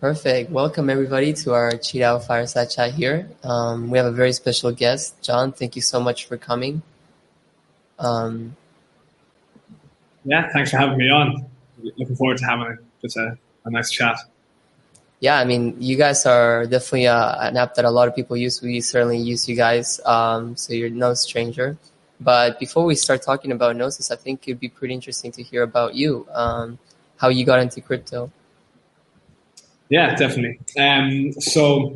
Perfect. Welcome everybody to our QiDao Fireside Chat here. Um, we have a very special guest, John. Thank you so much for coming. Um, yeah, thanks for having me on. Looking forward to having a, just a, a nice chat. Yeah, I mean, you guys are definitely uh, an app that a lot of people use. We certainly use you guys, um, so you're no stranger. But before we start talking about Gnosis, I think it'd be pretty interesting to hear about you, um, how you got into crypto. Yeah, definitely. Um, so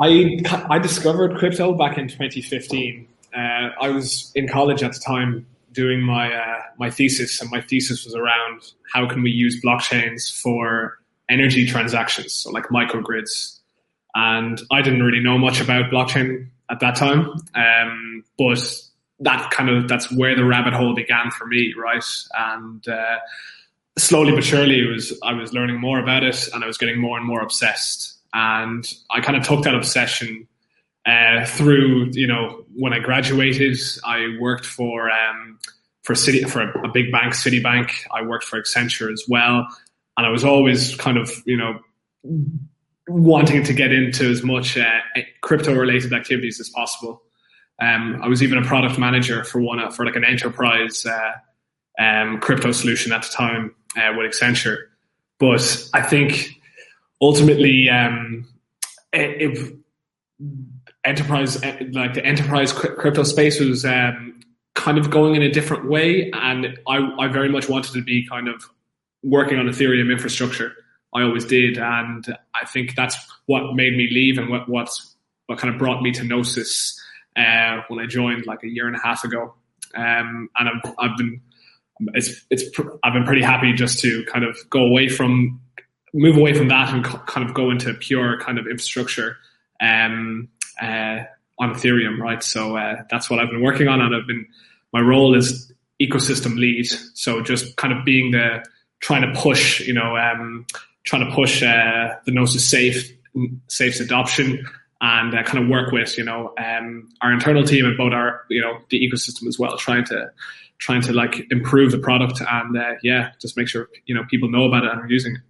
I I discovered crypto back in 2015. Uh, I was in college at the time doing my uh, my thesis, and my thesis was around how can we use blockchains for energy transactions, so like microgrids. And I didn't really know much about blockchain at that time, um, but that kind of that's where the rabbit hole began for me, right? And uh, slowly but surely, was I was learning more about it, and I was getting more and more obsessed. And I kind of took that obsession uh, through, you know, when I graduated, I worked for um, for Citi for a, a, big bank, Citibank. I worked for Accenture as well, and I was always kind of, you know, wanting to get into as much uh, crypto related activities as possible. Um, I was even a product manager for one for like an enterprise uh, um, crypto solution at the time uh, with Accenture. But I think ultimately, um, if enterprise like the enterprise crypto space was um, kind of going in a different way, and I, I very much wanted to be kind of working on Ethereum infrastructure. I always did, and I think that's what made me leave, and what what's what kind of brought me to Gnosis uh, when I joined like a year and a half ago. Um, and I've, I've been it's it's I've been pretty happy just to kind of go away from move away from that and kind of go into pure kind of infrastructure um, uh, on Ethereum, right? So uh, that's what I've been working on, and I've been my role is ecosystem lead. So just kind of being the trying to push, you know, um, trying to push uh, the Gnosis safe safe's adoption and uh, kind of work with you know um, our internal team and both our you know the ecosystem as well, trying to trying to like improve the product and uh, yeah, just make sure you know people know about it and are using it.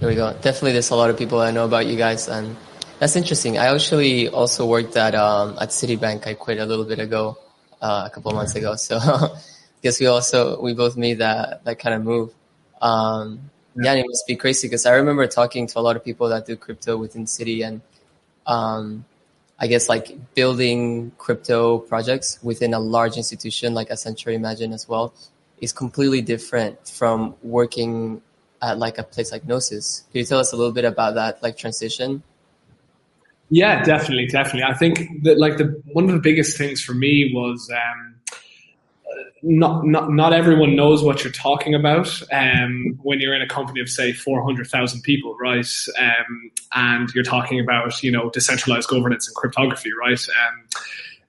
There we go. Definitely, there's a lot of people I know about you guys, and that's interesting. I actually also worked at um, at Citibank. I quit a little bit ago, uh, a couple months ago. So, I guess we also we both made that that kind of move. Um, yeah, it must be crazy because I remember talking to a lot of people that do crypto within Citi, and um, I guess like building crypto projects within a large institution like Accenture Imagine as well is completely different from working at like a place like Gnosis. Can you tell us a little bit about that like transition? Yeah, definitely, definitely. I think that like the one of the biggest things for me was um, not not not everyone knows what you're talking about um, when you're in a company of say 400,000 people, right? Um, and you're talking about you know decentralized governance and cryptography, right? Um,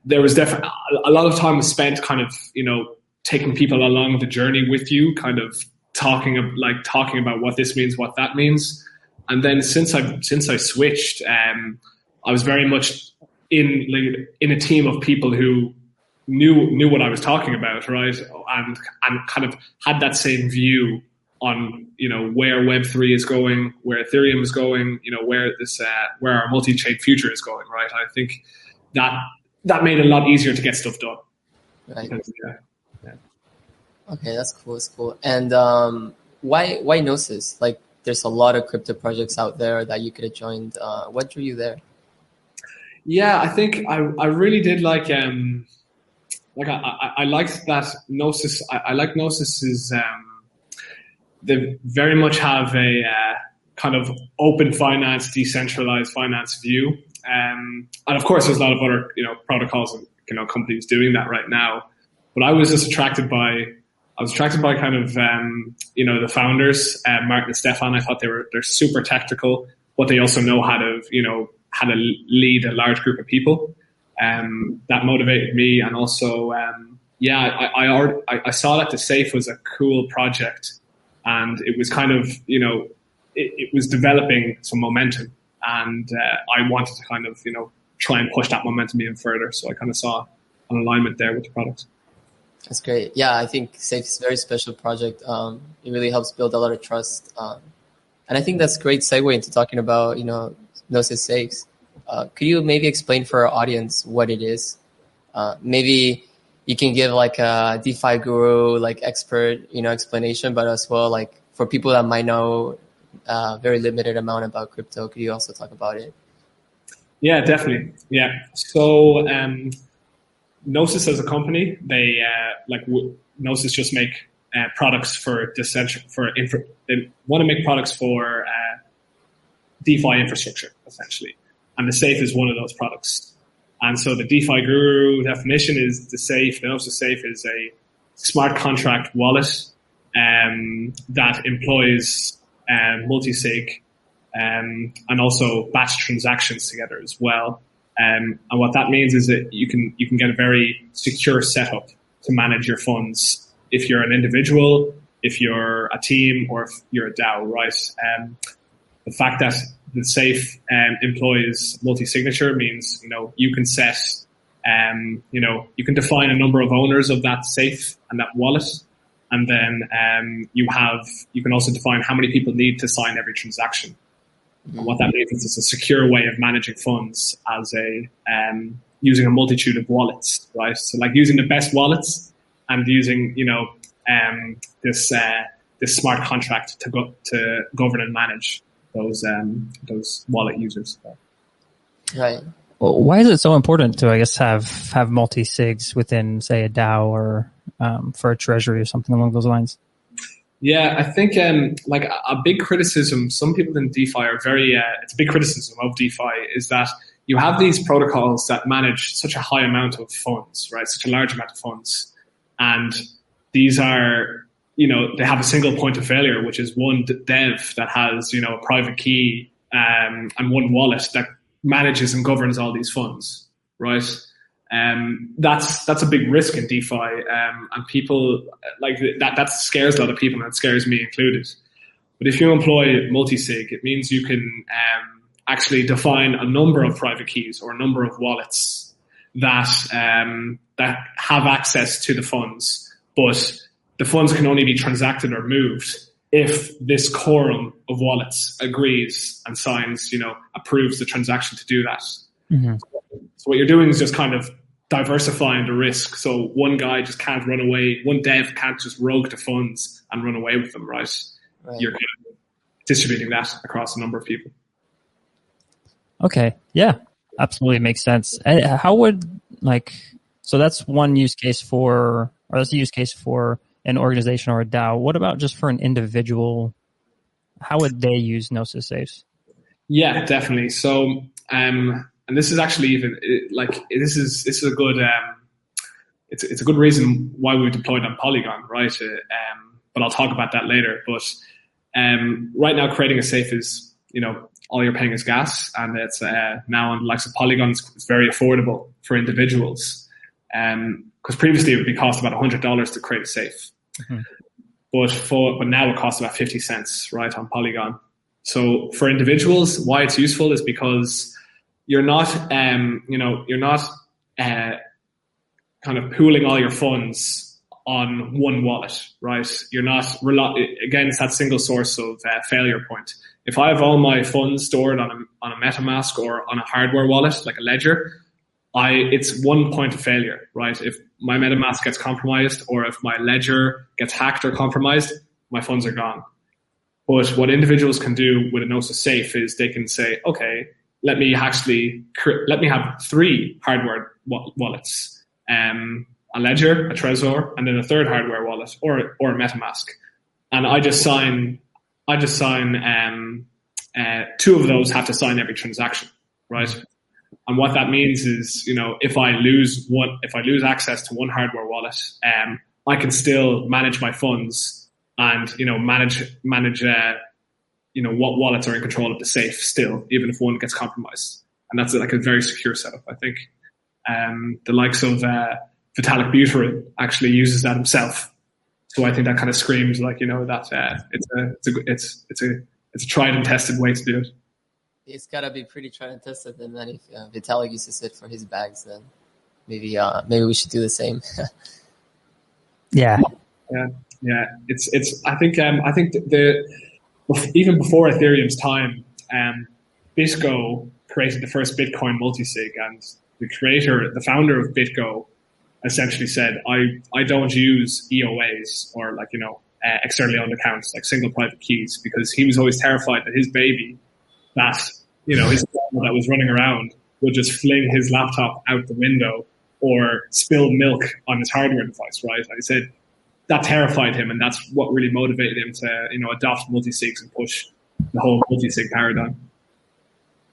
there was definitely a lot of time was spent kind of you know taking people along the journey with you, kind of talking like talking about what this means, what that means, and then since I since I switched, um, I was very much in like, in a team of people who knew knew what I was talking about, right? And and kind of had that same view on you know where Web three is going, where Ethereum is going, you know where this uh, where our multi chain future is going, right? I think that that made it a lot easier to get stuff done. Right. Because, yeah, yeah. Okay, that's cool. That's cool. And um, why why Gnosis? Like, there's a lot of crypto projects out there that you could have joined. Uh, what drew you there? Yeah, I think I I really did like um like I, I, I liked that Gnosis. I, I like Gnosis's. Um, they very much have a uh, kind of open finance, decentralized finance view, um, and of course, there's a lot of other you know protocols and you know companies doing that right now. But I was just attracted by. I was attracted by kind of um, you know the founders, uh, Martin and Stefan. I thought they were they're super tactical, but they also know how to you know how to lead a large group of people um, that motivated me. And also, um, yeah, I, I, I, saw that the safe was a cool project and it was kind of, you know, it, it was developing some momentum and uh, I wanted to kind of, you know, try and push that momentum even further. So I kind of saw an alignment there with the product. That's great. Yeah, I think Safe is a very special project. Um, it really helps build a lot of trust. Um, and I think that's a great segue into talking about, you know, Gnosis Safes. Uh, could you maybe explain for our audience what it is? Uh, maybe you can give like a DeFi guru, like expert, you know, explanation, but as well, like for people that might know a uh, very limited amount about crypto, could you also talk about it? Yeah, definitely. Yeah. So, um, Gnosis as a company, they uh, like w- Gnosis just make uh, products for decentral for infra. They want to make products for uh, DeFi infrastructure essentially, and the Safe is one of those products. And so the DeFi guru definition is the Safe. The Gnosis Safe is a smart contract wallet um, that employs um, multi-sig um, and also batch transactions together as well. Um, and what that means is that you can you can get a very secure setup to manage your funds if you're an individual, if you're a team, or if you're a DAO, right? Um, the fact that the safe um, employs multi-signature means you know you can set um, you know you can define a number of owners of that safe and that wallet, and then um, you have you can also define how many people need to sign every transaction. And what that means is it's a secure way of managing funds as a um, using a multitude of wallets, right? So like using the best wallets and using you know um, this uh, this smart contract to go to govern and manage those um, those wallet users. Right. Well, why is it so important to I guess have have multi sigs within say a DAO or um, for a treasury or something along those lines? Yeah, I think um, like a, a, big criticism. Some people in DeFi are very. Uh, it's a big criticism of DeFi is that you have these protocols that manage such a high amount of funds, right? Such a large amount of funds, and these are you know they have a single point of failure, which is one dev that has you know a private key um, and one wallet that manages and governs all these funds, right? Um, that's that's a big risk in DeFi, um, and people like that. That scares a lot of people, and it scares me included. But if you employ multi-sig, it means you can um, actually define a number of private keys or a number of wallets that um, that have access to the funds, but the funds can only be transacted or moved if this quorum of wallets agrees and signs, you know, approves the transaction to do that. Mm-hmm. So what you're doing is just kind of diversifying the risk. So one guy just can't run away. One dev can't just rogue the funds and run away with them, right? right. You're kind of distributing that across a number of people. Okay. Yeah, absolutely makes sense. And how would like, so that's one use case for, or that's a use case for an organization or a DAO. What about just for an individual? How would they use Gnosis Safes? Yeah, definitely. So, um, and this is actually even like this is this is a good um, it's it's a good reason why we deployed on Polygon, right? Uh, um, but I'll talk about that later. But um, right now, creating a safe is you know all you're paying is gas, and it's uh, now on the likes of Polygon, it's, very affordable for individuals. Because previously it would be cost about hundred dollars to create a safe, mm-hmm. but for but now it costs about fifty cents, right, on Polygon. So for individuals, why it's useful is because you're not, um, you know, you're not uh, kind of pooling all your funds on one wallet, right? You're not again. It's that single source of uh, failure point. If I have all my funds stored on a on a MetaMask or on a hardware wallet like a Ledger, I it's one point of failure, right? If my MetaMask gets compromised or if my Ledger gets hacked or compromised, my funds are gone. But what individuals can do with a Gnosis Safe is they can say, okay, let me actually let me have three hardware wallets, um, a Ledger, a Trezor, and then a third hardware wallet or or a MetaMask, and I just sign I just sign um, uh, two of those have to sign every transaction, right? And what that means is, you know, if I lose one, if I lose access to one hardware wallet, um, I can still manage my funds and you know manage manage uh, you know what wallets are in control of the safe still, even if one gets compromised, and that's like a very secure setup. I think um, the likes of uh, Vitalik Buterin actually uses that himself, so I think that kind of screams like you know that uh, it's a it's a it's it's a it's a tried and tested way to do it. It's got to be pretty tried and tested, and then if uh, Vitalik uses it for his bags, then maybe uh, maybe we should do the same. Yeah. Yeah. Yeah. It's it's. I think um, I think the, the even before Ethereum's time, um, BitGo created the first Bitcoin multisig, and the creator, the founder of BitGo, essentially said, "I I don't use EOAs or like you know uh, externally owned accounts like single private keys because he was always terrified that his baby, that you know his that was running around, would just fling his laptop out the window or spill milk on his hardware device. Right? I said." That terrified him, and that's what really motivated him to, you know, adopt multi-sigs and push the whole multi-sig paradigm.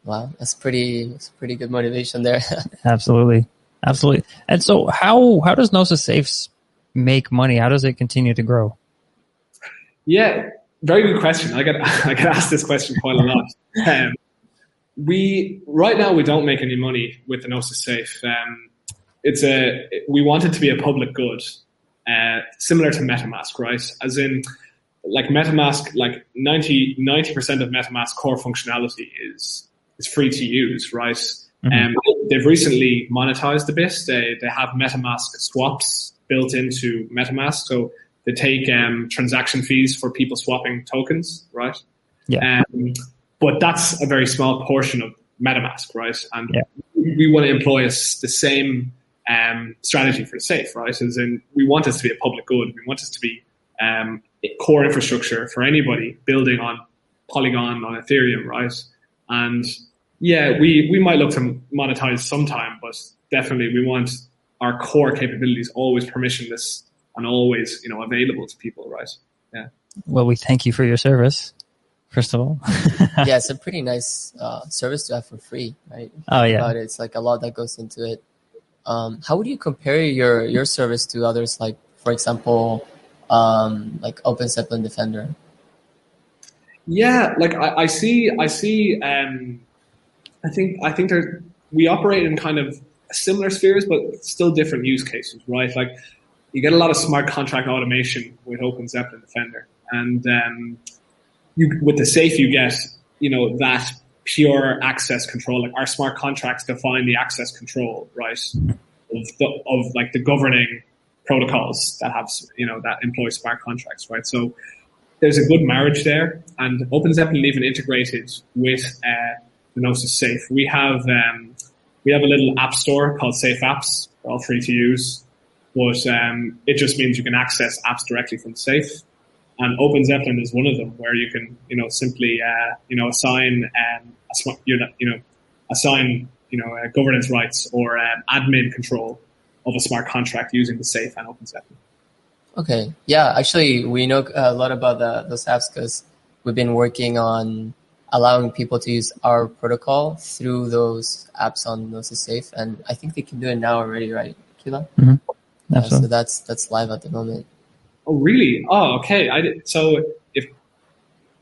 Wow, that's pretty. That's pretty good motivation there. Absolutely, absolutely. And so, how how does Gnosis Safes make money? How does it continue to grow? Yeah, very good question. I get I get asked this question quite a lot. Um, we right now we don't make any money with the Gnosis Safe. Um, it's a we want it to be a public good, uh, similar to MetaMask, right? As in, like MetaMask, like 90 percent of MetaMask core functionality is is free to use, right? Mm-hmm. Um, they've recently monetized a bit. They they have MetaMask swaps built into MetaMask, so they take um, transaction fees for people swapping tokens, right? Yeah. Um, but that's a very small portion of MetaMask, right? And yeah. we want to employ a, the same um, strategy for safe, right? As in, we want this to be a public good. We want this to be um, core infrastructure for anybody building on Polygon, on Ethereum, right? And yeah, we, we might look to monetize sometime, but definitely we want our core capabilities always permissionless and always, you know, available to people, right? Yeah. Well, we thank you for your service, first of all. yeah, it's a pretty nice uh, service to have for free, right? Oh yeah. It. It's like a lot that goes into it. Um, how would you compare your your service to others, like for example, um, like OpenZeppelin Defender? Yeah, like I, I see, I see. Um, I think I think there we operate in kind of similar spheres, but still different use cases, right? Like you get a lot of smart contract automation with OpenZeppelin Defender, and um, you, with the safe you get, you know, that pure access control. Like our smart contracts define the access control, right, of the, of like the governing protocols that have you know that employ smart contracts, right? So there's a good marriage there, and OpenZeppelin even integrated with. Uh, the Gnosis Safe. We have um, we have a little app store called Safe Apps. All free to use, but um, it just means you can access apps directly from the Safe. And OpenZeppelin is one of them, where you can you know simply uh, you know assign um, a, you know assign you know uh, governance rights or um, admin control of a smart contract using the Safe and OpenZeppelin. Okay, yeah, actually, we know a lot about the, those apps because we've been working on allowing people to use our protocol through those apps on Gnosis Safe, and I think they can do it now already, right, Kila? Mm-hmm. Uh, so that's that's live at the moment. Oh, really? Oh, okay. I did, so if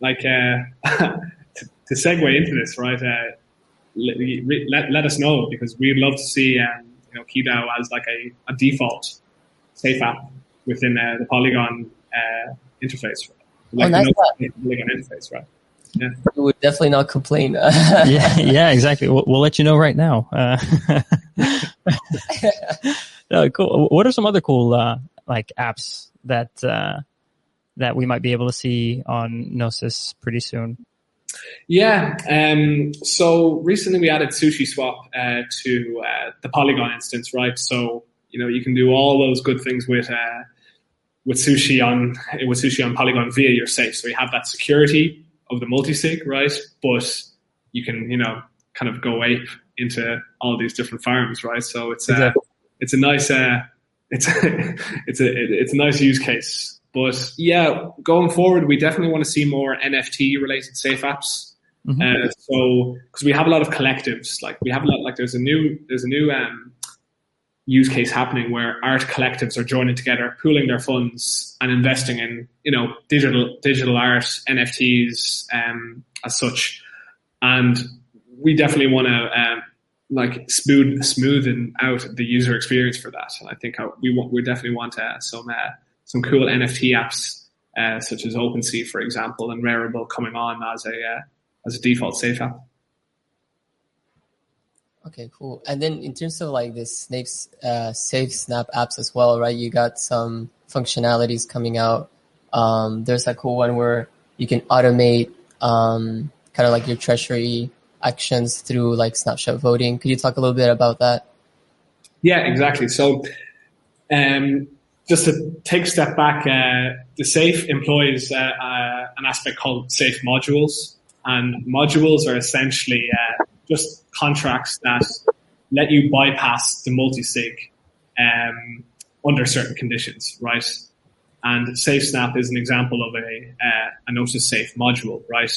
like uh, to, to, segue into this, right? Uh, let, let, let us know because we'd love to see um, you know QiDao as like a, a default safe app within uh, the Polygon uh, interface. Like oh, nice Polygon interface, right? yeah. we would definitely not complain. yeah, yeah, exactly. We'll, we'll, let you know right now. Uh, no, cool. What are some other cool uh, like apps that uh, that we might be able to see on Gnosis pretty soon? Yeah. Um, so recently we added SushiSwap uh, to uh, the Polygon instance, right? So you know you can do all those good things with uh, with Sushi on with Sushi on Polygon via your safe. So you have that security of the multi-sig, right? But you can, you know, kind of go ape into all these different farms, right? So it's a, it's a nice, uh, it's it's a, it's a nice use case. But yeah, going forward, we definitely want to see more NFT related safe apps. Mm-hmm. Uh, so because we have a lot of collectives, like we have a lot, like there's a new, there's a new um, use case happening where art collectives are joining together, pooling their funds and investing in, you know, digital, digital art, NFTs, um, as such. And we definitely want to, um, like smooth, smoothen out the user experience for that. And I think we want, we definitely want uh, some, uh, some cool NFT apps, uh, such as OpenSea, for example, and Rarible coming on as a, uh, as a default safe app. Okay, cool. And then in terms of like the Snapes, uh, SafeSnap apps as well, right? You got some functionalities coming out. Um, there's a cool one where you can automate um, kind of like your treasury actions through like snapshot voting. Could you talk a little bit about that? Yeah, exactly. So, um, just to take a step back, uh, the SAFE employs uh, uh, an aspect called SAFE modules, and modules are essentially uh, just contracts that let you bypass the multi-sig um, under certain conditions, right? And SafeSnap is an example of a uh, a Gnosis Safe module, right?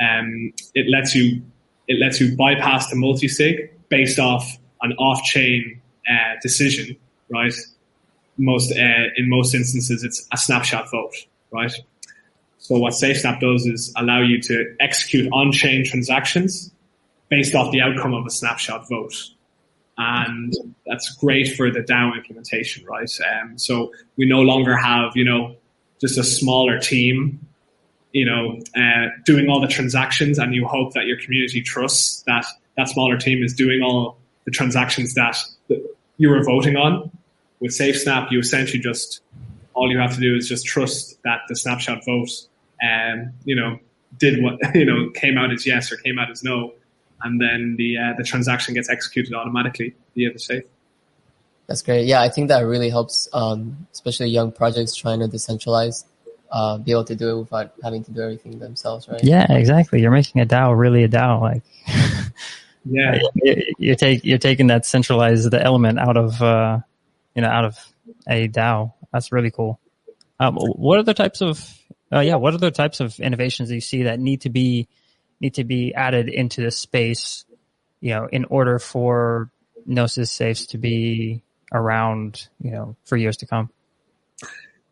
Um, it lets you it lets you bypass the multi-sig based off an off-chain uh, decision, right? Most uh, in most instances, it's a snapshot vote, right? So what SafeSnap does is allow you to execute on-chain transactions based off the outcome of a snapshot vote. And that's great for the DAO implementation, right? Um, so we no longer have, you know, just a smaller team, you know, uh, doing all the transactions and you hope that your community trusts that that smaller team is doing all the transactions that you were voting on. With SafeSnap, you essentially just, all you have to do is just trust that the snapshot vote, um, you know, did what, you know, came out as yes or came out as no and then the uh, the transaction gets executed automatically via the safe. That's great. Yeah, I think that really helps, um, especially young projects trying to decentralize, uh, be able to do it without having to do everything themselves, right? Yeah, exactly. You're making a DAO really a DAO. Like, yeah, you're take you're taking that centralized element out of uh, you know out of a DAO. That's really cool. Um, what other types of uh, yeah? What other types of innovations do you see that need to be need to be added into the space, you know, in order for Gnosis safes to be around, you know, for years to come?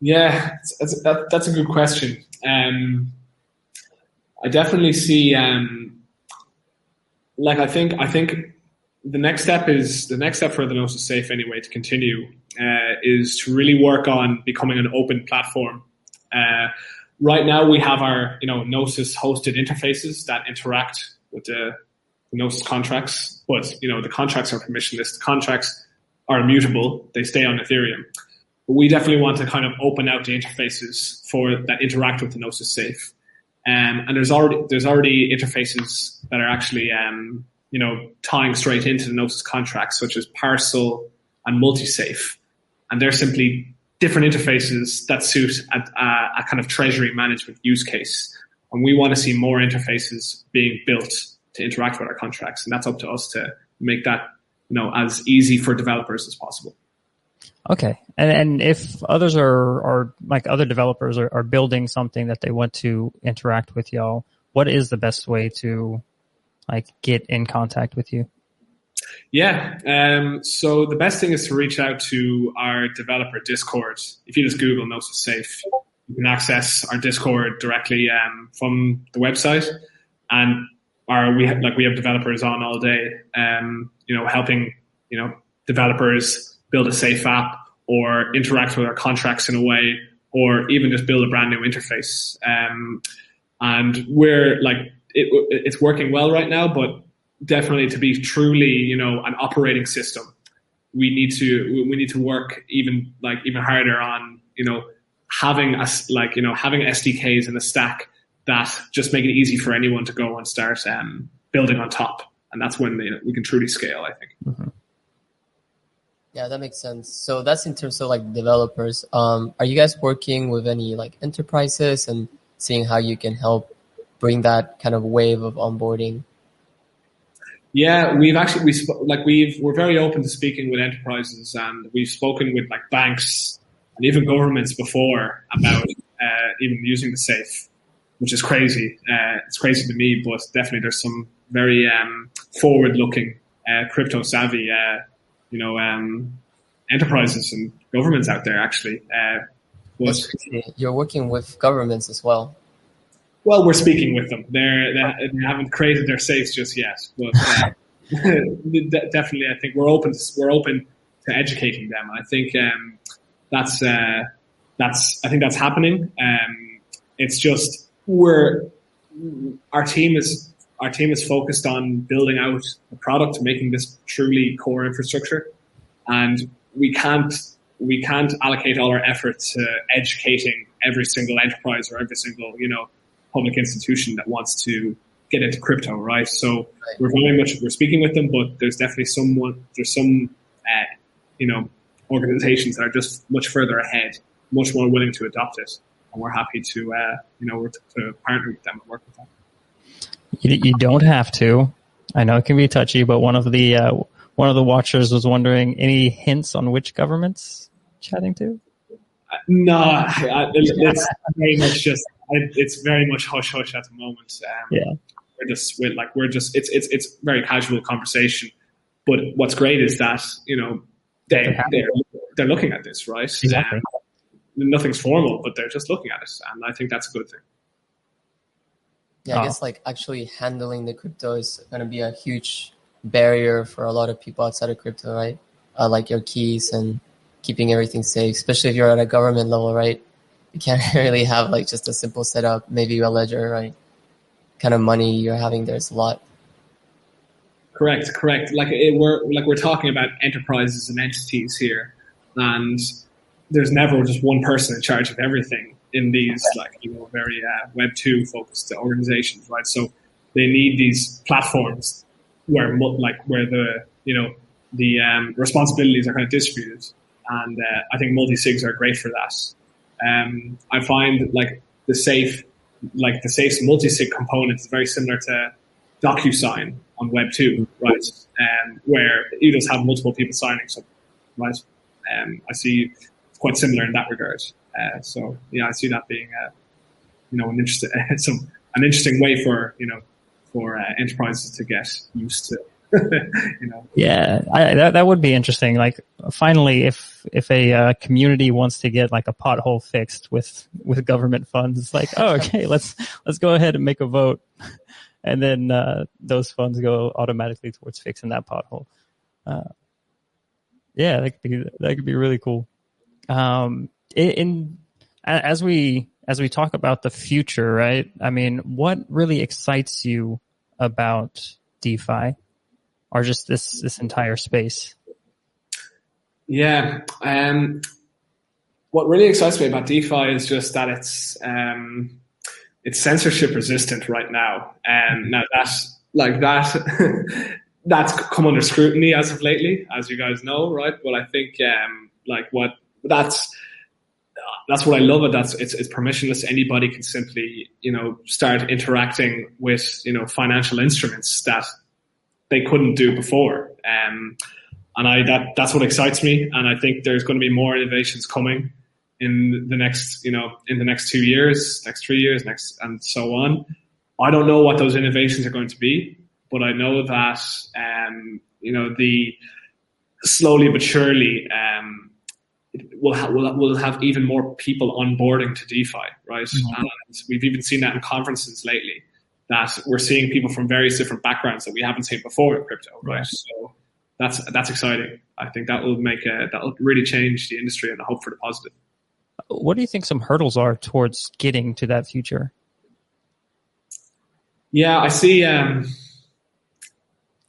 Yeah, that's, that, that's a good question. Um, I definitely see, um, like, I think, I think the next step is the next step for the Gnosis Safe anyway to continue uh, is to really work on becoming an open platform. Uh, right now we have our you know Gnosis hosted interfaces that interact with the, the Gnosis contracts, but you know the contracts are permissionless. The contracts are immutable; they stay on Ethereum. But we definitely want to kind of open out the interfaces for that interact with the Gnosis safe. Um, and there's already there's already interfaces that are actually um, you know tying straight into the Gnosis contracts, such as Parcel and Multisafe, and they're simply different interfaces that suit a, a, kind of treasury management use case. And we want to see more interfaces being built to interact with our contracts. And that's up to us to make that, you know, as easy for developers as possible. Okay. And, and if others are, are like other developers are, are building something that they want to interact with y'all, what is the best way to like get in contact with you? Yeah. Um, so the best thing is to reach out to our developer Discord. If you just Google Gnosis Safe, you can access our Discord directly um, from the website. And our we have, like we have developers on all day, um, you know, helping you know developers build a safe app or interact with our contracts in a way, or even just build a brand new interface. Um, and we're like it, it's working well right now, but definitely to be truly, you know, an operating system, we need to we need to work even like even harder on, you know, having us like you know having SDKs in a stack that just make it easy for anyone to go and start um, building on top, and that's when we can truly scale. I think. Mm-hmm. Yeah, that makes sense. So that's in terms of like developers. Um, are you guys working with any like enterprises and seeing how you can help bring that kind of wave of onboarding yeah, we've actually we like we've we're very open to speaking with enterprises, and we've spoken with like banks and even governments before about uh, even using the safe, which is crazy. Uh, it's crazy to me, but definitely there's some very um, forward-looking, uh, crypto savvy, uh, you know, um, enterprises and governments out there. Actually, uh, but you're working with governments as well. Well, we're speaking with them. They're, they haven't created their safes just yet, but uh, definitely, I think we're open. To, we're open to educating them. I think um, that's uh, that's I think that's happening. Um, it's just we're our team is our team is focused on building out the product, making this truly core infrastructure, and we can't we can't allocate all our effort to educating every single enterprise or every single you know public institution that wants to get into crypto, right? So we're very much we're speaking with them, but there's definitely someone there's some uh, you know organizations that are just much further ahead, much more willing to adopt it, and we're happy to uh, you know to, to partner with them and work with them. You, you don't have to. I know it can be touchy, but one of the uh, one of the watchers was wondering any hints on which governments chatting to. No, I, it's very much just it's very much hush hush at the moment. Um, yeah, we're just we're like we're just it's it's it's very casual conversation. But what's great is that you know they they're, they're looking at this right. Exactly. Um, nothing's formal, but they're just looking at it, and I think that's a good thing. Yeah, I oh. guess like actually handling the crypto is going to be a huge barrier for a lot of people outside of crypto, right? Uh, like your keys and keeping everything safe, especially if you're at a government level, right? You can't really have like just a simple setup, maybe a ledger, right? Kind of money you're having there's a lot. Correct, correct. Like it, we're like we're talking about enterprises and entities here, and there's never just one person in charge of everything in these like you know very uh, Web two focused organizations, right? So they need these platforms where like where the you know the um, responsibilities are kind of distributed, and uh, I think multi sigs are great for that. Um, I find like the safe like the safe multi sig component is very similar to DocuSign on Web two, right? Um, where you just have multiple people signing something, right? Um, I see quite similar in that regard. Uh, so yeah, I see that being uh, you know an interesting some an interesting way for you know for uh, enterprises to get used to. you know. Yeah, I, that that would be interesting. Like, finally, if if a uh, community wants to get like a pothole fixed with with government funds, it's like, oh, okay, let's let's go ahead and make a vote, and then uh, those funds go automatically towards fixing that pothole. Uh, yeah, that could be that could be really cool. Um, in, as we as we talk about the future, right? I mean, what really excites you about DeFi or just this, this entire space? Yeah. Um, what really excites me about DeFi is just that it's, um, it's censorship resistant right now. And now that's like that, that's come under scrutiny as of lately, as you guys know, right? But I think, um, like what that's, that's what I love it. That's it's, it's permissionless. Anybody can simply, you know, start interacting with, you know, financial instruments that they couldn't do before. Um, and I that that's what excites me. And I think there's going to be more innovations coming in the next, you know, in the next two years, next three years, next, and so on. I don't know what those innovations are going to be, but I know that, um, you know, the slowly but surely, um, we'll, ha- we'll, we'll have even more people onboarding to DeFi, right? Mm-hmm. And we've even seen that in conferences lately that we're seeing people from various different backgrounds that we haven't seen before in crypto, right? right. So that's that's exciting. I think that will make a, that will really change the industry and I hope for the positive. What do you think some hurdles are towards getting to that future? Yeah, I see. Um,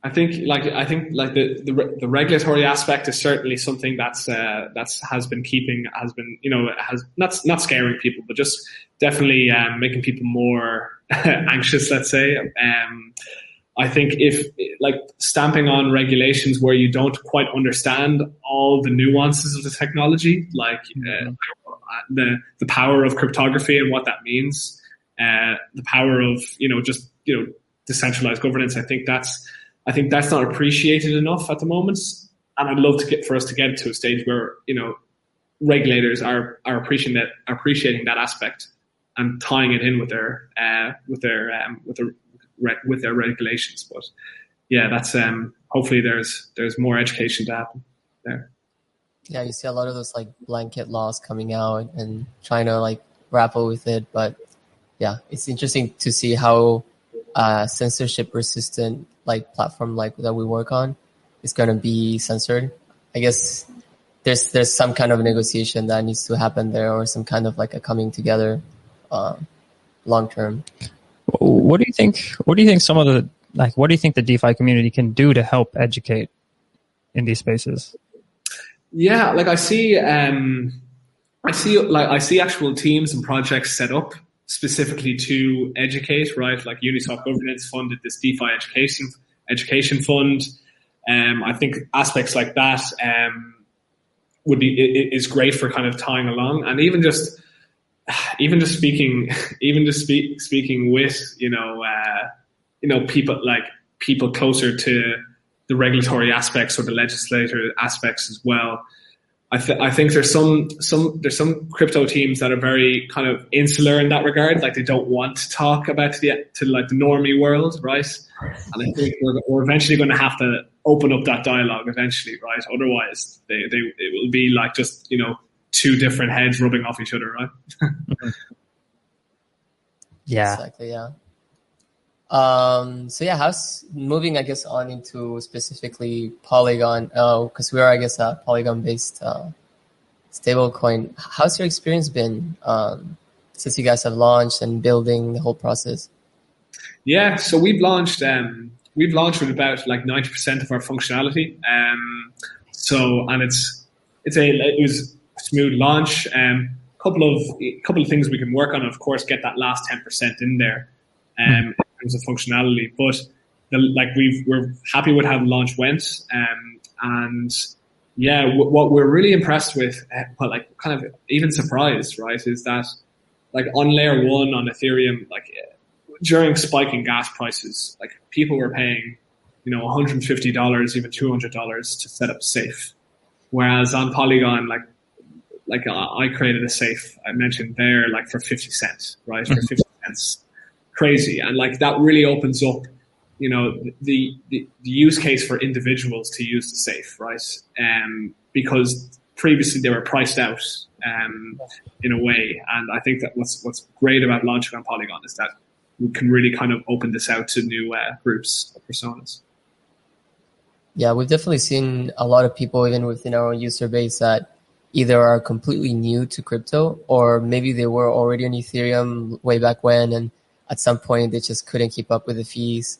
I think like I think like the, the, the regulatory aspect is certainly something that's uh, that's has been keeping has been you know has not not scaring people but just definitely um, making people more anxious let's say um, I think if like stamping on regulations where you don't quite understand all the nuances of the technology like uh, mm-hmm. the the power of cryptography and what that means uh, the power of you know just you know decentralized governance I think that's I think that's not appreciated enough at the moment. And I'd love to get for us to get to a stage where, you know, regulators are, are appreciating that, appreciating that aspect and tying it in with their, uh, with their, um, with their, with their regulations. But yeah, that's, um, hopefully there's, there's more education to happen there. Yeah, you see a lot of those like blanket laws coming out and trying to like grapple with it. But yeah, it's interesting to see how uh, censorship resistant like platform like that we work on is going to be censored. I guess there's there's some kind of negotiation that needs to happen there, or some kind of like a coming together, uh, long term. What do you think? What do you think? Some of the like, what do you think the DeFi community can do to help educate in these spaces? Yeah, like I see, um, I see, like I see actual teams and projects set up specifically to educate, right? Like Uniswap Governance funded this DeFi education education fund. Um, I think aspects like that um, would be is great for kind of tying along, and even just even just speaking, even just speak, speaking with you know uh, you know people like people closer to the regulatory aspects or the legislator aspects as well. I, th- I think there's some some there's some crypto teams that are very kind of insular in that regard, like they don't want to talk about the to like the normie world, right? And I think we're, we're eventually going to have to open up that dialogue eventually, right? Otherwise, they, they it will be like just you know two different heads rubbing off each other, right? yeah, exactly. Yeah. Um, so yeah, how's moving, I guess, on into specifically Polygon, because uh, we are, I guess, a Polygon-based uh, stablecoin. How's your experience been um, since you guys have launched and building the whole process? Yeah, so we've launched, um, we've launched with about like ninety percent of our functionality. Um, so, and it's it's a it was a smooth launch. Um, couple of couple of things we can work on. Of course, get that last ten percent in there. Um, terms of functionality. But the, like we've we're happy with how the launch went, um, and yeah, w- what we're really impressed with, uh, but like kind of even surprised, right, is that like on layer one on Ethereum, like during spiking gas prices, like people were paying, you know, $150, even $200 to set up safe. Whereas on Polygon, like, like I created a safe I mentioned there, like for 50 cents, right? For 50 cents crazy. And like that really opens up, you know, the, the, the use case for individuals to use the safe, right? Um, because previously they were priced out um, in a way. And I think that what's what's great about launching on Polygon is that we can really kind of open this out to new uh, groups of personas. Yeah, we've definitely seen a lot of people even within our own user base that either are completely new to crypto or maybe they were already on Ethereum way back when and at some point they just couldn't keep up with the fees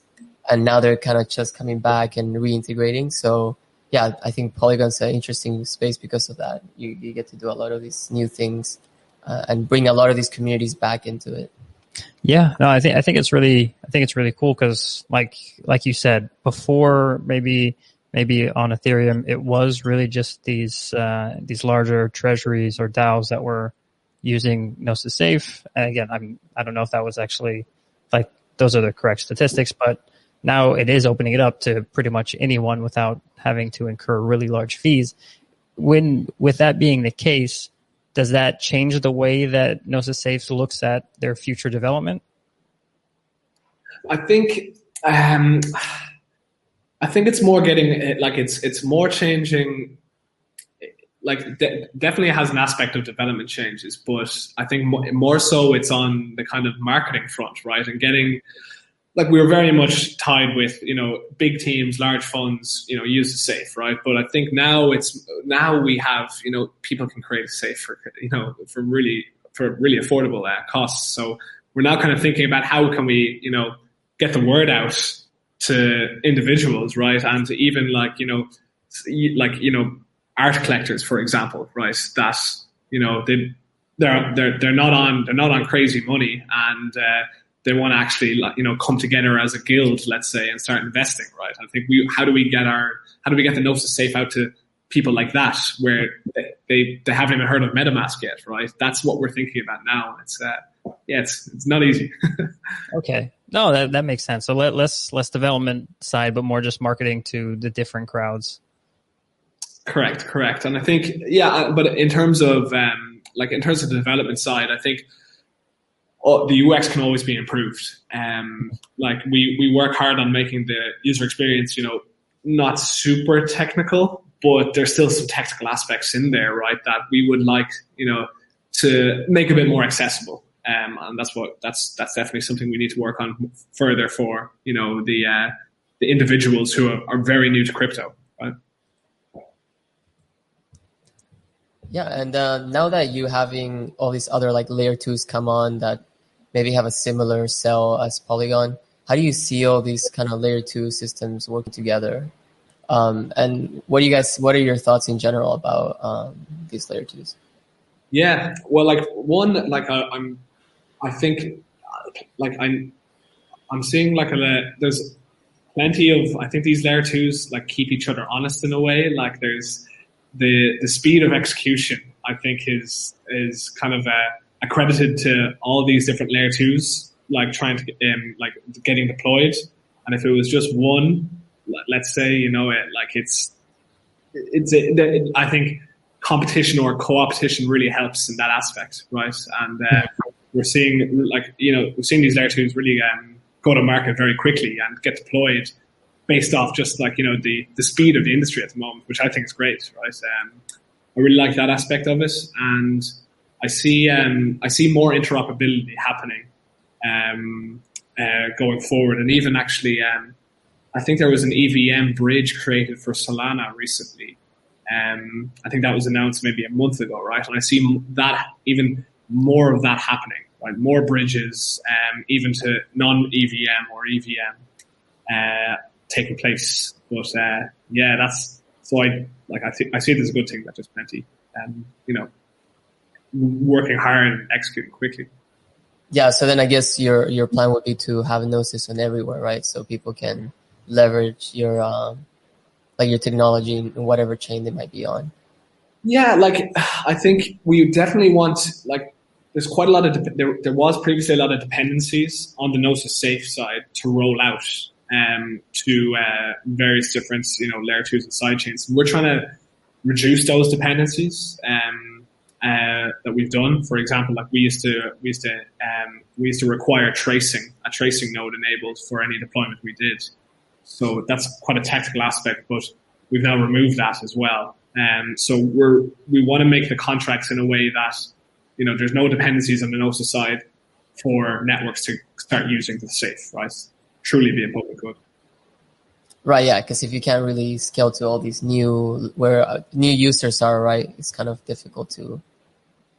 and now they're kind of just coming back and reintegrating. So yeah, I think Polygon's an interesting space because of that. You, you get to do a lot of these new things uh, and bring a lot of these communities back into it. Yeah, no, I think I think it's really I think it's really cool because like like you said before, maybe maybe on Ethereum, it was really just these uh, these larger treasuries or DAOs that were using Gnosis Safe. And again, I'm, I don't know if that was actually like those are the correct statistics, but now it is opening it up to pretty much anyone without having to incur really large fees. When, with that being the case, does that change the way that Gnosis Safe looks at their future development? I think, um, I think it's more getting like it's it's more changing like de- definitely has an aspect of development changes, but I think more, more so it's on the kind of marketing front, right? And getting like we were very much tied with you know big teams, large funds, you know, use the safe, right? But I think now it's now we have you know people can create a safe for you know for really for really affordable uh, costs. So we're now kind of thinking about how can we you know get the word out to individuals, right? And to even like you know like you know art collectors, for example, right? That you know they they're they're they're not on they're not on crazy money, and uh, they want to actually you know come together as a guild, let's say, and start investing, right? I think we how do we get our how do we get the Gnosis safe out to people like that where they, they, they haven't even heard of MetaMask yet, right? That's what we're thinking about now. and It's uh, yeah, it's it's not easy. okay, no, that that makes sense. So let, less less development side, but more just marketing to the different crowds. Correct, correct. And I think, yeah, uh, but in terms of um, like in terms of the development side, I think oh, the UX can always be improved. Um, like we we work hard on making the user experience, you know, not super technical, but there's still some technical aspects in there, right? That we would like, you know, to make a bit more accessible. Um, and that's what that's that's definitely something we need to work on further for you know the uh, the individuals who are, are very new to crypto. Right? Yeah, and uh, now that you having all these other like layer twos come on that maybe have a similar cell as Polygon, how do you see all these kind of layer two systems working together? Um, and what do you guys? What are your thoughts in general about um, these layer twos? Yeah, well, like one, like I, I'm, I think, like I'm, I'm seeing like a there's plenty of I think these layer twos like keep each other honest in a way. Like there's the the speed of execution I think is is kind of uh, accredited to all these different layer twos like trying to um, like getting deployed. And if it was just one, let's say you know it like it's it's a, I think competition or co-opetition really helps in that aspect, right? And uh, we're seeing like you know we're seeing these layer twos really um, go to market very quickly and get deployed based off just like you know the the speed of the industry at the moment, which I think is great, right? Um, I really like that aspect of it, and I see um, I see more interoperability happening um, uh, going forward, and even actually, um, I think there was an EVM bridge created for Solana recently. Um, I think that was announced maybe a month ago, right? And I see that even more of that happening, right? More bridges, um, even to non-EVM or EVM, uh, taking place. But uh, yeah, that's so I like I, th- I see it as a good thing that there's plenty, um, you know, working hard and executing quickly. Yeah, so then I guess your your plan would be to have a Gnosis on everywhere, right? So people can leverage your um, like your technology in whatever chain they might be on. Yeah, like I think we definitely want like there's quite a lot of de- there, there was previously a lot of dependencies on the Gnosis Safe side to roll out um, to uh, various different you know layer twos and side chains. We're trying to reduce those dependencies um, uh, that we've done. For example, like we used to we used to um, we used to require tracing a tracing node enabled for any deployment we did. So that's quite a technical aspect, but we've now removed that as well. Um, so we're we want to make the contracts in a way that you know there's no dependencies on the Gnosis side for networks to start using the safe, right? Truly be a public good. Right, yeah, because if you can't really scale to all these new where uh, new users are, right, it's kind of difficult to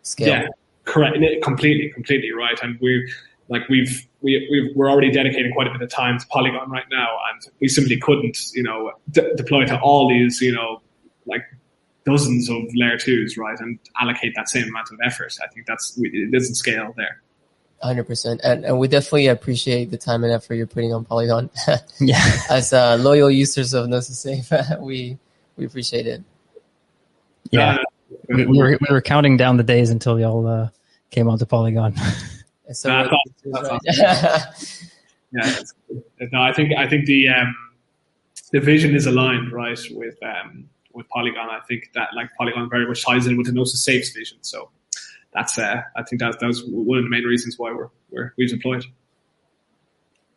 scale. Yeah, correct, completely, completely right. And we like we've we we we're already dedicating quite a bit of time to Polygon right now, and we simply couldn't, you know, de- deploy to all these, you know, like dozens of layer twos, right, and allocate that same amount of effort. I think that's it doesn't scale there. 100%. And, and we definitely appreciate the time and effort you're putting on Polygon. yeah. As uh, loyal users of Gnosis Safe, we, we appreciate it. Yeah. Uh, we, we, were, we were counting down the days until y'all uh, came onto Polygon. so uh, that's right. awesome. yeah. No, I think, I think the, um, the vision is aligned, right, with, um, with Polygon. I think that like Polygon very much ties in with the Gnosis Safe's vision. So, that's uh, I think that that was one of the main reasons why we're, we're we've deployed.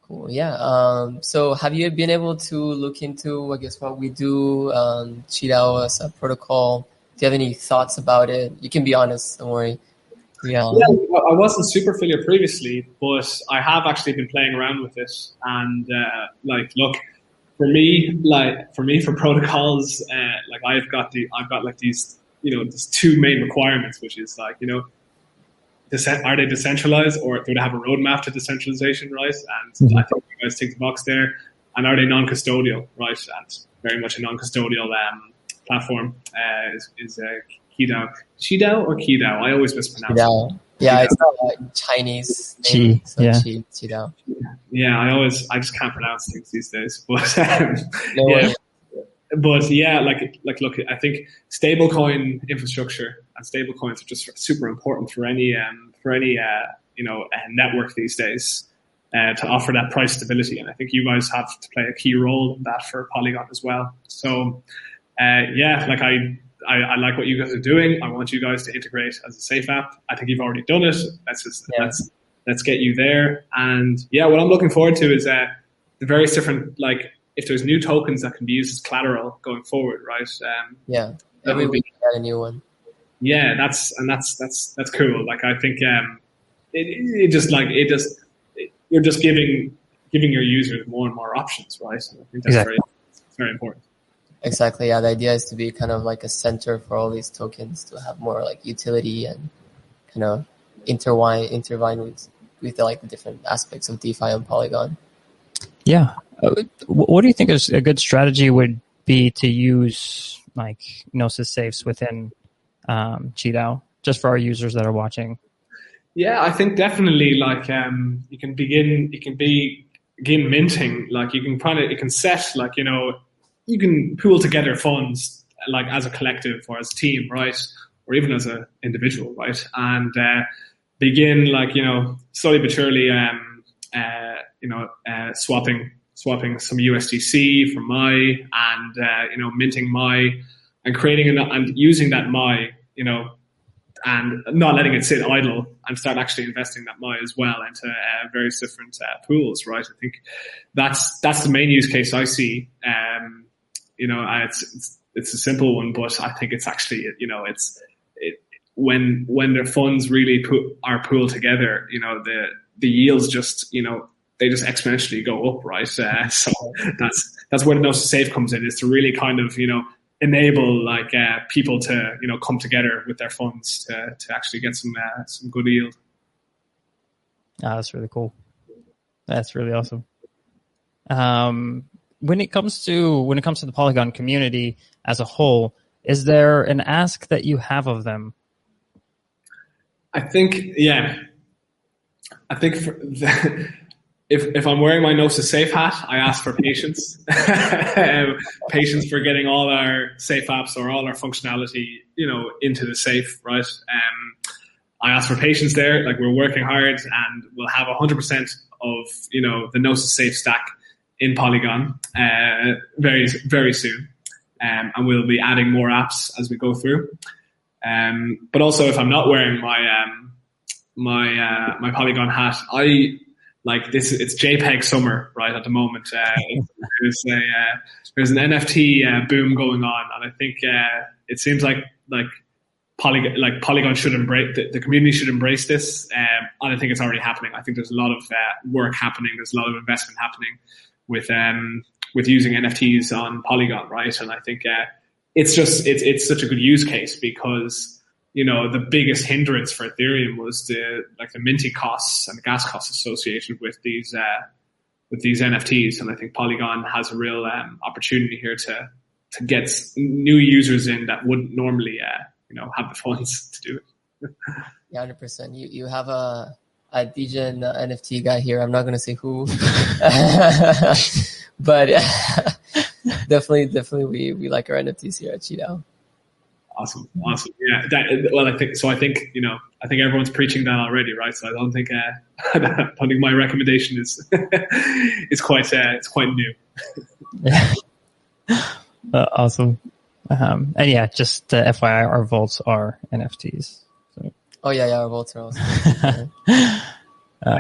Cool. Yeah. Um, so have you been able to look into, I guess, what we do, um, QiDAO as a protocol? Do you have any thoughts about it? You can be honest. Don't worry. Yeah. yeah. I wasn't super familiar previously, but I have actually been playing around with it. And uh, like, look, for me, like for me, for protocols, uh, like I've got the, I've got like these you know, there's two main requirements, which is like, you know, are they decentralized or do they have a roadmap to decentralization, right? And mm-hmm. I think you guys take the box there. And are they non-custodial, right? And very much a non-custodial um, platform uh, is, is uh, QiDAO. QiDAO or QiDAO? I always mispronounce it. Yeah, it's not like Chinese. Qi, so yeah. Qi, QiDAO. Yeah, I always, I just can't pronounce things these days. But um, no yeah, but yeah, like like look, I think stablecoin infrastructure and stablecoins are just super important for any um, for any uh, you know uh, network these days uh, to offer that price stability. And I think you guys have to play a key role in that for Polygon as well. So uh, yeah, like I, I, I like what you guys are doing. I want you guys to integrate as a safe app. I think you've already done it. Let's just yeah. let's let's get you there. And yeah, what I'm looking forward to is uh, the various different like if there's new tokens that can be used as collateral going forward, right? Um, yeah, that would be get a new one. Yeah, that's and that's that's that's cool. Like I think um, it, it just like it just it, you're just giving giving your users more and more options, right? So I think that's exactly. very very important. Exactly. Yeah, the idea is to be kind of like a center for all these tokens to have more like utility and kind of intertwine intertwine with with the, like the different aspects of DeFi and Polygon. Yeah, uh, what do you think is a good strategy would be to use like Gnosis safes within um, QiDao, just for our users that are watching? Yeah, I think definitely like um, you can begin you can be begin minting like you can kind of you can set like you know you can pool together funds like as a collective or as a team, right, or even as an individual, right, and uh, begin like you know slowly but surely um, uh, you know uh, swapping swapping some USDC for Mai and uh, you know minting Mai and creating an, and using that Mai you know and not letting it sit idle and start actually investing that Mai as well into uh, various different uh, pools, right? I think that's that's the main use case I see. Um, you know, it's, it's, it's a simple one, but I think it's actually you know it's it, when when the funds really put are pooled together, you know the the yields just you know they just exponentially go up, right? Uh, so that's that's where the Gnosis Safe comes in, is to really kind of you know enable like uh, people to you know come together with their funds to to actually get some uh, some good yield. Ah, that's really cool. That's really awesome. Um, when it comes to when it comes to the Polygon community as a whole, is there an ask that you have of them? I think, yeah, I think for the, if if I'm wearing my Gnosis Safe hat, I ask for patience, um, patience for getting all our safe apps or all our functionality, you know, into the safe, right? Um, I ask for patience there. Like we're working hard, and we'll have 100% of you know the Gnosis Safe stack in Polygon uh, very very soon, um, and we'll be adding more apps as we go through. Um, but also, if I'm not wearing my um, my uh, my Polygon hat, I like this. It's JPEG summer right at the moment. Uh, there's a uh, there's an NFT uh, boom going on, and I think uh, it seems like like Polygon like Polygon should embrace the, the community should embrace this, um, and I think it's already happening. I think there's a lot of uh, work happening. There's a lot of investment happening with um with using NFTs on Polygon, right? And I think uh, it's just it's it's such a good use case because you know, the biggest hindrance for Ethereum was the like the minting costs and the gas costs associated with these uh, with these NFTs. And I think Polygon has a real um, opportunity here to to get new users in that wouldn't normally, uh, you know, have the funds to do it. yeah, hundred percent. You you have a a uh, NFT guy here. I'm not going to say who, but definitely, definitely, we we like our NFTs here at QiDao. Awesome, awesome. Yeah, that, well, I think so. I think you know, I think everyone's preaching that already, right? So I don't think, uh, I don't think my recommendation is is quite uh, it's quite new. yeah. Uh, awesome. Um, and yeah, just uh, FYI, our vaults are NFTs. So. Oh yeah, yeah, our vaults are also. I,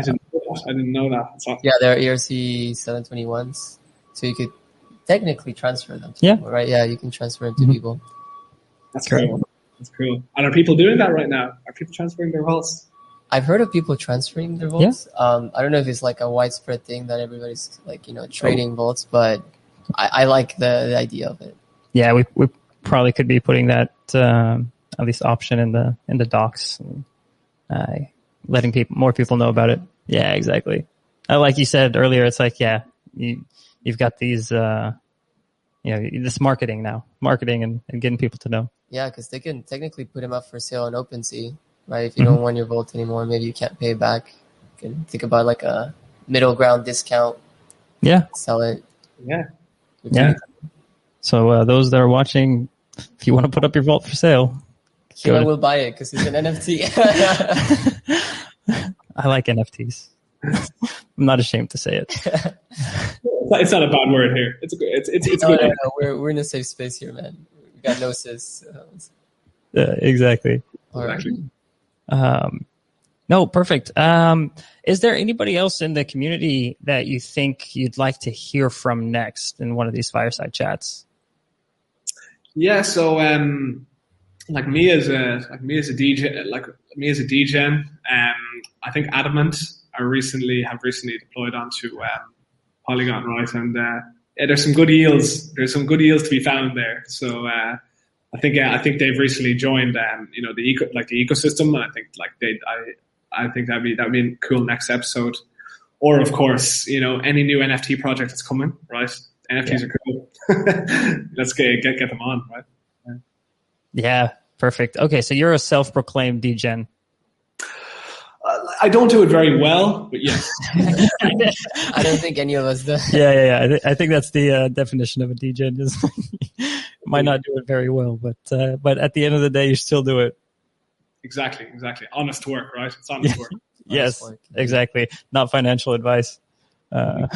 didn't, I didn't know that. Awesome. Yeah, they're ERC 721s, so you could technically transfer them. yeah. People, right. Yeah, you can transfer them to mm-hmm. people. That's cool. That's cool. And are people doing that right now? Are people transferring their vaults? I've heard of people transferring their vaults. Yeah. Um, I don't know if it's like a widespread thing that everybody's like you know trading oh. vaults, but I, I like the, the, idea of it. Yeah, we we probably could be putting that um, at least option in the in the docs, and, uh, letting people more people know about it. Yeah, exactly. Uh, like you said earlier, it's like yeah, you you've got these uh, you know this marketing now, marketing and, and getting people to know. Yeah, because they can technically put them up for sale on OpenSea, right? If you mm-hmm. don't want your Vault anymore, maybe you can't pay back. You can think about like a middle ground discount. Yeah. Sell it. Yeah. Yeah. So uh, those that are watching, if you want to put up your Vault for sale, I will buy it because it's an NFT. I like NFTs. I'm not ashamed to say it. it's not a bad word here. It's a, it's it's, it's no, good. No, no, we're we're in a safe space here, man got gnosis. yeah, exactly. Exactly. Um, no, perfect. Um, is there anybody else in the community that you think you'd like to hear from next in one of these fireside chats? Yeah, so um, like me as a like me as a degen, like me as a degen, um, I think Adamant are recently have recently deployed onto um, Polygon, right? And uh, yeah, there's some good yields. There's some good yields to be found there. So uh, I think yeah, I think they've recently joined um, you know the eco like the ecosystem, and I think like they I I think that'd be that'd be a cool next episode. Or of course, you know any new NFT project that's coming, right? NFTs yeah. are cool. Let's get, get get them on, right? Yeah. yeah, perfect. Okay, so you're a self-proclaimed degen. Uh, I don't do it very well, but yes. I don't think any of us do. Yeah, yeah, yeah. I, th- I think that's the uh, definition of a degen. Is might not do it very well, but uh, but at the end of the day, you still do it. Exactly, exactly. Honest work, right? It's honest yeah. work. yes, work. exactly. Not financial advice. Uh,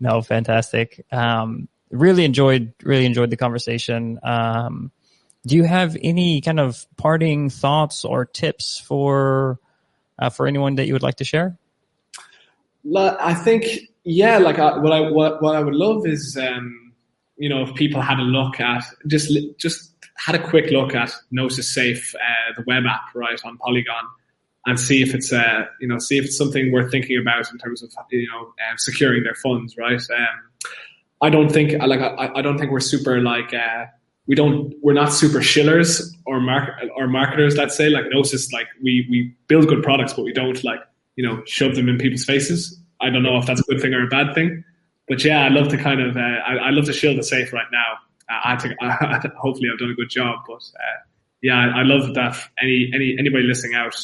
no, fantastic. Um, really enjoyed, really enjoyed the conversation. Um, do you have any kind of parting thoughts or tips for uh, for anyone that you would like to share? I think, yeah, like I, what I what, what I would love is, um, you know, if people had a look at just just had a quick look at Gnosis Safe, uh, the web app, right on Polygon, and see if it's uh, you know see if it's something worth thinking about in terms of you know uh, securing their funds, right? Um, I don't think like I, I don't think we're super like uh, we don't we're not super shillers or market or marketers. Let's say like Gnosis, like we we build good products, but we don't like you know shove them in people's faces. I don't know if that's a good thing or a bad thing, but yeah, I love to kind of uh, I, I love to shield the safe right now I think hopefully I've done a good job. But uh, yeah, I, love that any any anybody listening out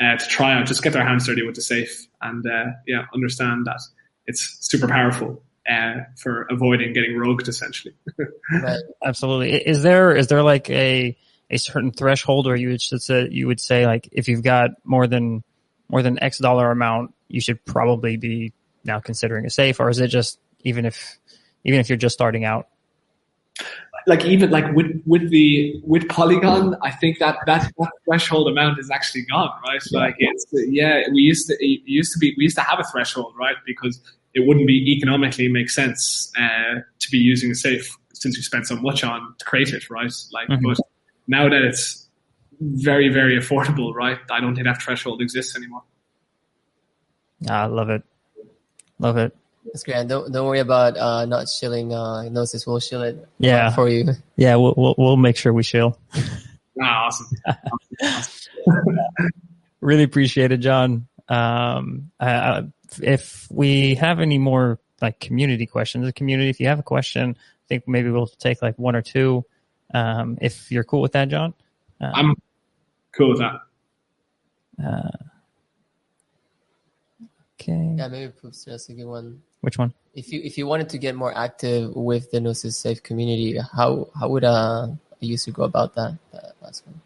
uh, to try out, just get their hands dirty with the safe, and uh, yeah, understand that it's super powerful uh, for avoiding getting rogued, essentially. right. Absolutely. Is there is there like a a certain threshold, or you would say you would say like if you've got more than more than X dollar amount, you should probably be now considering a safe, or is it just even if even if you're just starting out? like even like with with the with Polygon, I think that that, that threshold amount is actually gone, right? Like it's yeah, we used to it used to be we used to have a threshold, right? Because it wouldn't be economically make sense uh, to be using a safe since we spent so much on to create it, right? Like, mm-hmm. but now that it's very very affordable, right? I don't think that threshold exists anymore. I love it, love it. That's great. Don't don't worry about uh, not shilling uh, Gnosis. We'll shill it yeah. for you. Yeah, we'll, we'll, we'll make sure we shill. Ah, awesome. really appreciate it, John. Um, uh, if we have any more like community questions, the community, if you have a question, I think maybe we'll take like one or two. Um, if you're cool with that, John. Uh, I'm cool with that. Uh, okay. Yeah, maybe proofs just a good one. Which one? If you if you wanted to get more active with the Gnosis Safe community, how how would uh, a user go about that? That last one.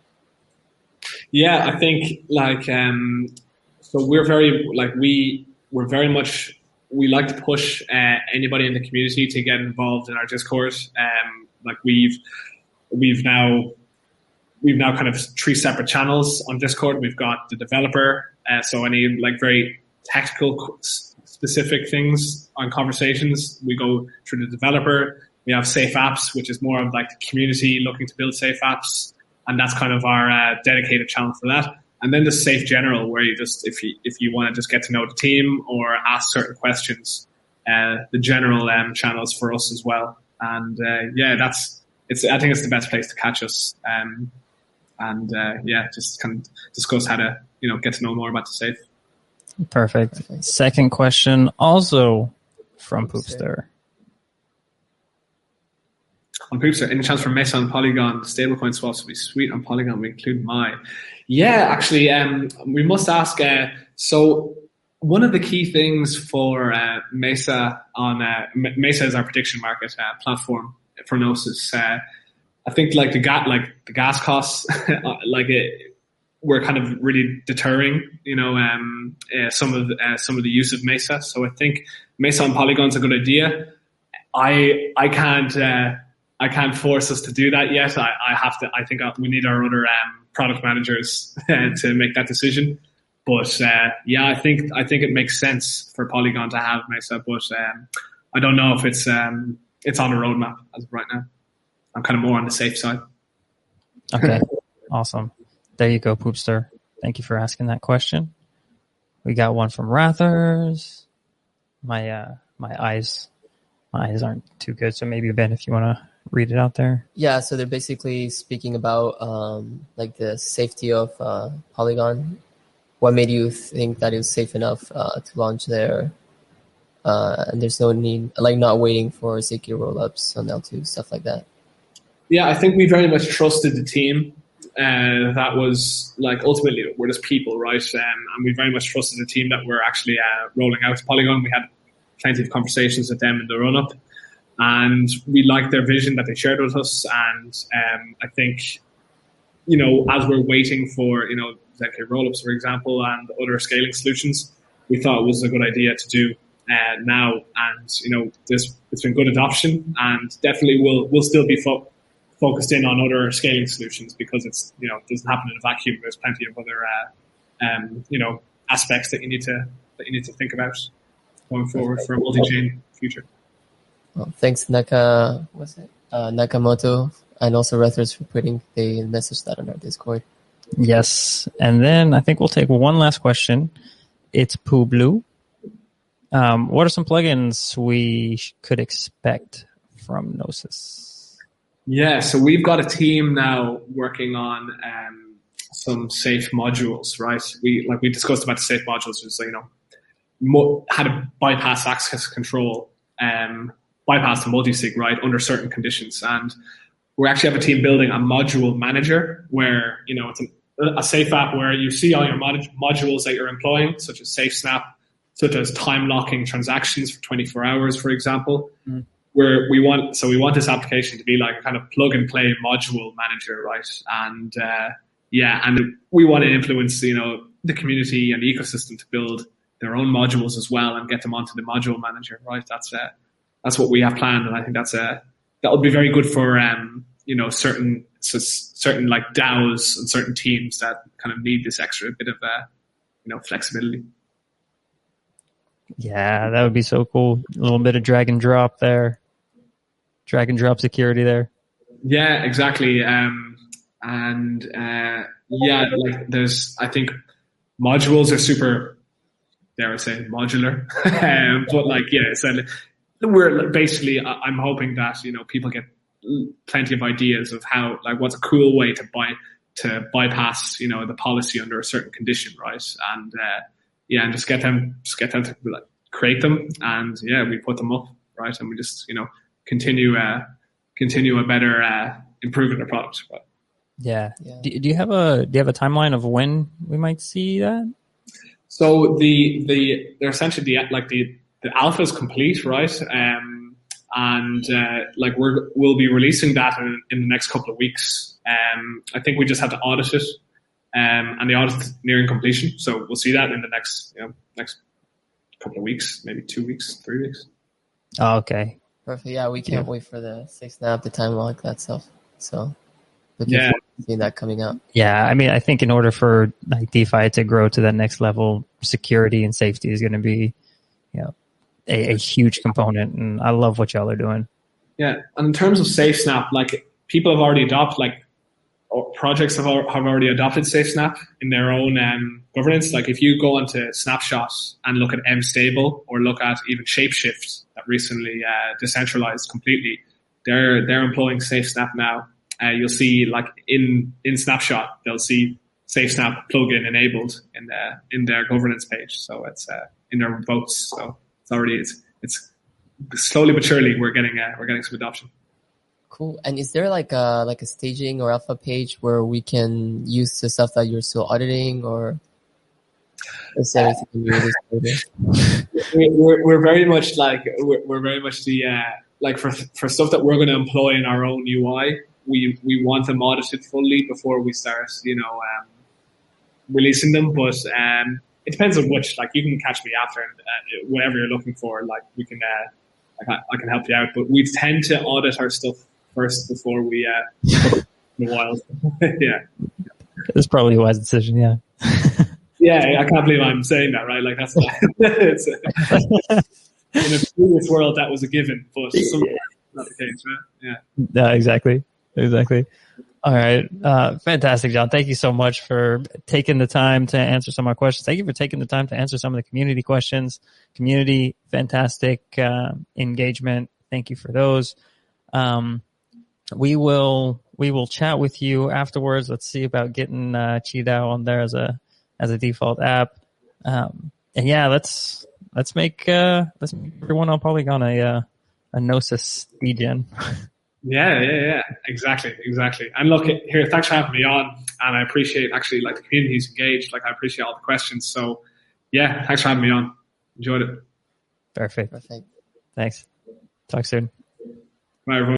Yeah, I think like um, so we're very like we we're very much we like to push uh, anybody in the community to get involved in our discourse. Um, like we've we've now we've now kind of three separate channels on Discord. We've got the developer, uh, so any like very technical specific things on conversations. We go through the developer. We have safe apps, which is more of like the community looking to build safe apps. And that's kind of our uh, dedicated channel for that. And then the safe general, where you just, if you, if you want to just get to know the team or ask certain questions, uh, the general um, channels for us as well. And uh, yeah, that's, it's, I think it's the best place to catch us. Um, and uh, yeah, just kind of discuss how to, you know, get to know more about the safe. Perfect. Perfect. Second question, also from Poopster. On Poopster, any chance for Mesa on Polygon stablecoin swaps to be sweet on Polygon? We include Mai. Yeah, actually, um, we must ask. Uh, so, one of the key things for uh, Mesa on uh, Mesa is our prediction market uh, platform for. Uh, I think like the gas, like the gas costs, like it, were kind of really deterring, you know, um, uh, some of uh, some of the use of Mesa. So I think Mesa on Polygon's a good idea. I I can't uh, I can't force us to do that yet. I, I have to. I think we need our other um, product managers to make that decision. But uh, yeah, I think I think it makes sense for Polygon to have Mesa, but um, I don't know if it's um, it's on the roadmap as of right now. I'm kind of more on the safe side. Okay, awesome. There you go, Poopster. Thank you for asking that question. We got one from Rathers. My uh my eyes my eyes aren't too good, so maybe Ben, if you want to read it out there. Yeah, so they're basically speaking about um like the safety of uh, Polygon. What made you think that it was safe enough uh, to launch their uh, and there's no need like not waiting for secure rollups on L2 stuff like that. Yeah, I think we very much trusted the team. Uh, that was like ultimately we're just people, right? Um, and we very much trusted the team that we're actually uh, rolling out to Polygon. We had plenty of conversations with them in the run up, and we liked their vision that they shared with us. And um, I think, you know, as we're waiting for you know ZK rollups, for example, and other scaling solutions, we thought it was a good idea to do uh, now. And you know, this it's been good adoption, and definitely will will still be fo- focused in on other scaling solutions because it's you know it doesn't happen in a vacuum. There's plenty of other uh, um, you know aspects that you need to that you need to think about going forward for a multi-chain future. Well, thanks, Naka. What's it? Uh, Nakamoto, and also Rethers for putting the message that on our Discord. Yes, and then I think we'll take one last question. It's Poo Blue. Um, what are some plugins we could expect from Gnosis? Yeah, so we've got a team now working on um, some safe modules, right? We like we discussed about the safe modules, which you know mo- how to bypass access control, um, bypass the multi-sig, right, under certain conditions, and we actually have a team building a module manager where you know it's an, a safe app where you see all your mod- modules that you're employing, such as SafeSnap, such as time locking transactions for 24 hours, for example. Mm. Where we want, so we want this application to be like a kind of plug and play module manager, right? And uh, yeah, and we want to influence, you know, the community and the ecosystem to build their own modules as well and get them onto the module manager, right? That's uh, that's what we have planned, and I think that's a that will be very good for um, you know certain so certain like DAOs and certain teams that kind of need this extra bit of uh, you know flexibility. Yeah, that would be so cool. A little bit of drag and drop there, drag and drop security there. Yeah, exactly. Um, and uh, yeah, like there's I think modules are super, dare I say, modular. um, but like yeah, so we're basically I'm hoping that you know people get plenty of ideas of how like what's a cool way to buy to bypass you know the policy under a certain condition right and uh, yeah and just get them just get them to like create them and yeah we put them up right and we just you know continue uh continue a better uh improving the product but Yeah. Yeah. Do, do you have a do you have a timeline of when we might see that? So the the they're essentially the like the the alpha is complete, right? Um, and uh, like we're we'll be releasing that in, in the next couple of weeks. Um, I think we just have to audit it, um, and the audit is nearing completion. So we'll see that in the next you know next couple of weeks, maybe two weeks, three weeks. Oh, okay. Perfect. Yeah, we can't Yeah. wait for the SafeSnap, the time lock, that stuff. So looking Yeah. forward to seeing that coming out. Yeah, I mean, I think in order for like DeFi to grow to that next level, security and safety is going to be, you know, a, a huge component. And I love what y'all are doing. Yeah, and in terms of SafeSnap, like people have already adopted, like or projects have, have already adopted SafeSnap in their own um, governance. Like if you go onto Snapshot and look at MStable or look at even Shapeshift that recently uh, decentralized completely, they're they're employing SafeSnap now. Uh, you'll see like in in Snapshot, they'll see SafeSnap plugin enabled in the in their governance page. So it's uh, in their votes. So it's already it's it's slowly but surely we're getting uh, we're getting some adoption. Cool. And is there like a like a staging or alpha page where we can use the stuff that you're still auditing, or is? We- We're, we're very much like we're, we're very much the uh, like for for stuff that we're going to employ in our own UI. We we want them audited fully before we start, you know, um, releasing them. But um, it depends on which. Like you can catch me after and uh, whatever you're looking for. Like we can, uh, can I can help you out. But we tend to audit our stuff first before we uh, in the wild. yeah. It's probably a wise decision. Yeah. Yeah, I can't believe I'm saying that, right? Like that's it's, in a previous world that was a given, but not the case, right? Yeah. Yeah, exactly. Exactly. All right. Uh, fantastic, John. Thank you so much for taking the time to answer some of our questions. Thank you for taking the time to answer some of the community questions. Community, fantastic uh, engagement. Thank you for those. Um, we will we will chat with you afterwards. Let's see about getting uh, Qidao on there as a as a default app. Um, and yeah, let's let's make uh, let's make everyone on Polygon a uh, a Gnosis degen. Yeah, yeah, yeah, exactly, exactly. And look, here, thanks for having me on, and I appreciate actually like the community's engaged. Like I appreciate all the questions. So, yeah, thanks for having me on. Enjoyed it. Perfect. Perfect. Thanks. Talk soon. Bye, everyone.